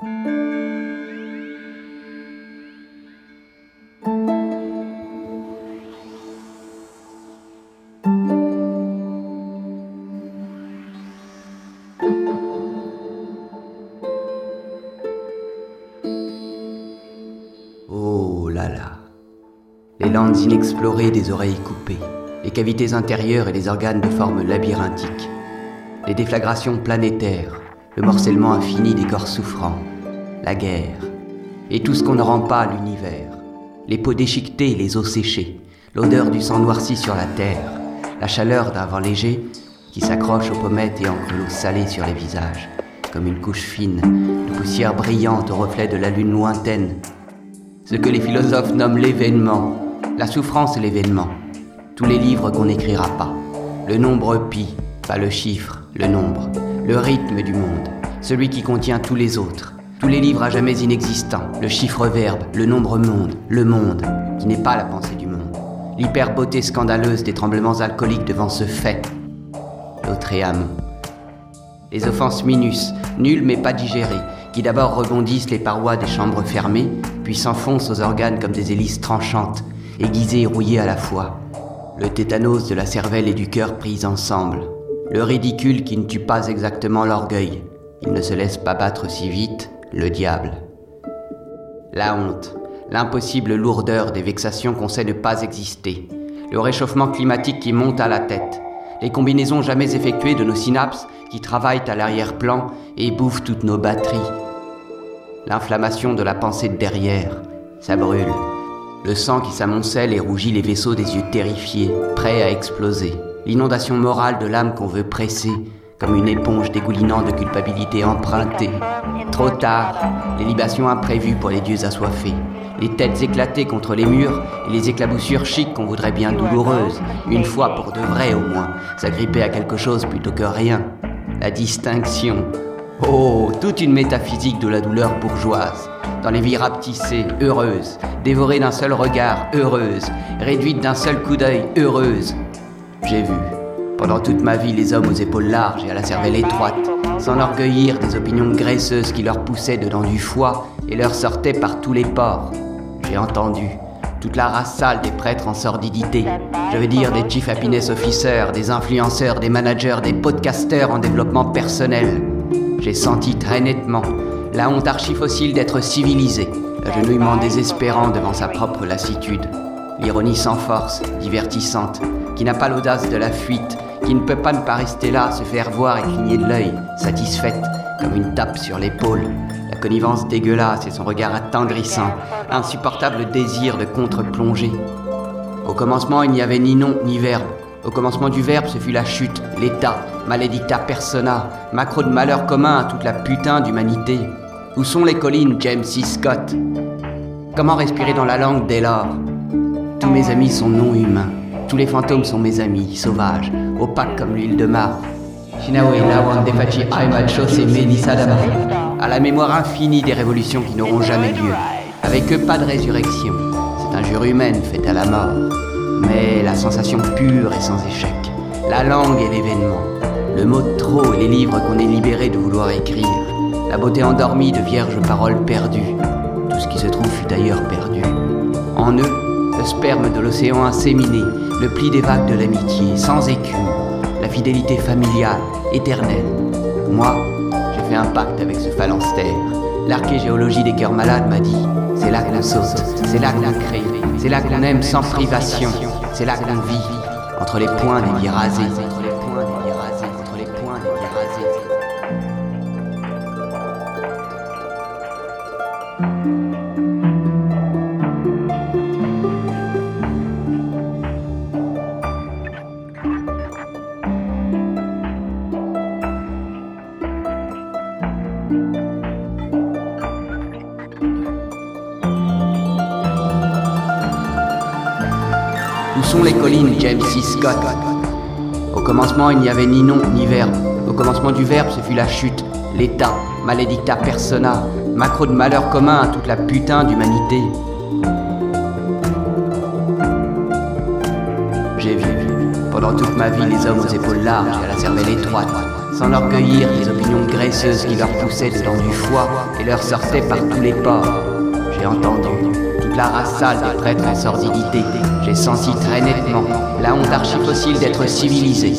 Oh là là. Les landes inexplorées des oreilles coupées, les cavités intérieures et les organes de forme labyrinthique, les déflagrations planétaires, le morcellement infini des corps souffrants, la guerre, et tout ce qu'on ne rend pas à l'univers, les peaux déchiquetées et les os séchés, l'odeur du sang noirci sur la terre, la chaleur d'un vent léger qui s'accroche aux pommettes et encre l'eau salée sur les visages, comme une couche fine de poussière brillante au reflet de la lune lointaine. Ce que les philosophes nomment l'événement, la souffrance et l'événement, tous les livres qu'on n'écrira pas, le nombre pi, pas le chiffre, le nombre, le rythme du monde, celui qui contient tous les autres, tous les livres à jamais inexistants, le chiffre verbe, le nombre monde, le monde, qui n'est pas la pensée du monde, l'hyper-beauté scandaleuse des tremblements alcooliques devant ce fait, l'Autréamon. Les offenses minus, nulles mais pas digérées, qui d'abord rebondissent les parois des chambres fermées, puis s'enfoncent aux organes comme des hélices tranchantes, aiguisées et rouillées à la fois. Le tétanos de la cervelle et du cœur pris ensemble. Le ridicule qui ne tue pas exactement l'orgueil. Il ne se laisse pas battre si vite, le diable. La honte, l'impossible lourdeur des vexations qu'on sait ne pas exister. Le réchauffement climatique qui monte à la tête. Les combinaisons jamais effectuées de nos synapses qui travaillent à l'arrière-plan et bouffent toutes nos batteries. L'inflammation de la pensée de derrière, ça brûle. Le sang qui s'amoncelle et rougit les vaisseaux des yeux terrifiés, prêts à exploser. L'inondation morale de l'âme qu'on veut presser, comme une éponge dégoulinant de culpabilité empruntée. Trop tard, les libations imprévues pour les dieux assoiffés. Les têtes éclatées contre les murs et les éclaboussures chics qu'on voudrait bien douloureuses, une fois pour de vrai au moins, s'agripper à quelque chose plutôt que rien. La distinction. Oh, toute une métaphysique de la douleur bourgeoise. Dans les vies rapetissées, heureuses, dévorées d'un seul regard, heureuses, réduites d'un seul coup d'œil, heureuses. J'ai vu, pendant toute ma vie, les hommes aux épaules larges et à la cervelle étroite, s'enorgueillir des opinions graisseuses qui leur poussaient dedans du foie et leur sortaient par tous les pores. J'ai entendu toute la race sale des prêtres en sordidité. Je veux dire des chief happiness officers, des influenceurs, des managers, des podcasters en développement personnel. J'ai senti très nettement la honte archifossile d'être civilisé, l'agenouillement désespérant devant sa propre lassitude, l'ironie sans force, divertissante, qui n'a pas l'audace de la fuite, qui ne peut pas ne pas rester là, se faire voir et cligner de l'œil, satisfaite, comme une tape sur l'épaule, la connivence dégueulasse et son regard attendrissant, insupportable désir de contre-plonger. Au commencement, il n'y avait ni nom ni verbe. Au commencement du verbe, ce fut la chute, l'état, maledicta persona, macro de malheur commun à toute la putain d'humanité. Où sont les collines, James C. Scott? Comment respirer dans la langue dès lors Tous mes amis sont non humains. Tous les fantômes sont mes amis, sauvages, opaques comme l'huile de marbre. Shinawe. À la mémoire infinie des révolutions qui n'auront jamais lieu. Avec eux, pas de résurrection. C'est injure humaine faite à la mort. Mais la sensation pure et sans échec. La langue et l'événement. Le mot de trop et les livres qu'on est libéré de vouloir écrire. La beauté endormie de vierges paroles perdues. Tout ce qui se trouve fut d'ailleurs perdu. En eux, le sperme de l'océan inséminé, le pli des vagues de l'amitié, sans écume, la fidélité familiale, éternelle. Moi, j'ai fait un pacte avec ce phalanstère. L'archéologie des cœurs malades m'a dit c'est là qu'on saute, c'est là qu'on crée, c'est là qu'on aime sans privation, c'est là qu'on vit, entre les points des vies rasées. Sont les collines, James C. Scott Au commencement, il n'y avait ni nom ni verbe. Au commencement du verbe, ce fut la chute, l'état, maledicta persona, macro de malheur commun à toute la putain d'humanité. J'ai vu, pendant toute ma vie, les hommes aux épaules larges et à la cervelle étroite, s'enorgueillir des opinions graisseuses qui leur poussaient dedans du foie et leur sortaient par tous les pores. J'ai entendu la race sale des prêtres en sordidité. J'ai senti très nettement la honte archifossile d'être civilisé.